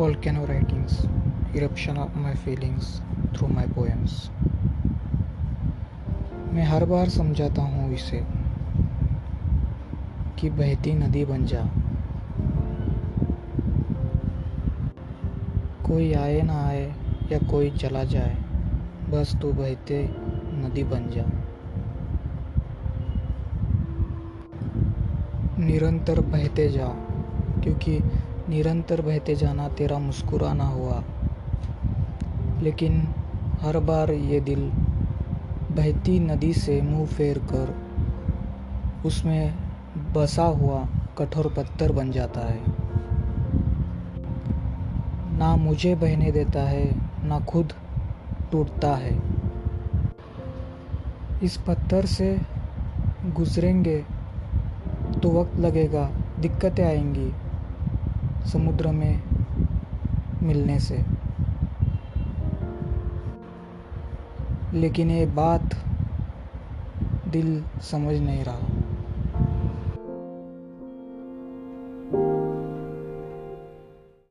volcano writings, eruption of my feelings through my poems. मैं हर बार समझाता हूँ इसे कि बहती नदी बन जा। कोई आए ना आए या कोई चला जाए, बस तू बहते नदी बन जा। निरंतर बहते जा, क्योंकि निरंतर बहते जाना तेरा मुस्कुराना हुआ। लेकिन हर बार ये दिल बहती नदी से मुँह फेर कर उसमें बसा हुआ कठोर पत्थर बन जाता है। ना मुझे बहने देता है, ना खुद टूटता है। इस पत्थर से गुजरेंगे तो वक्त लगेगा, दिक्कतें आएँगी। समुद्र में मिलने से। लेकिन ये बात दिल समझ नहीं रहा।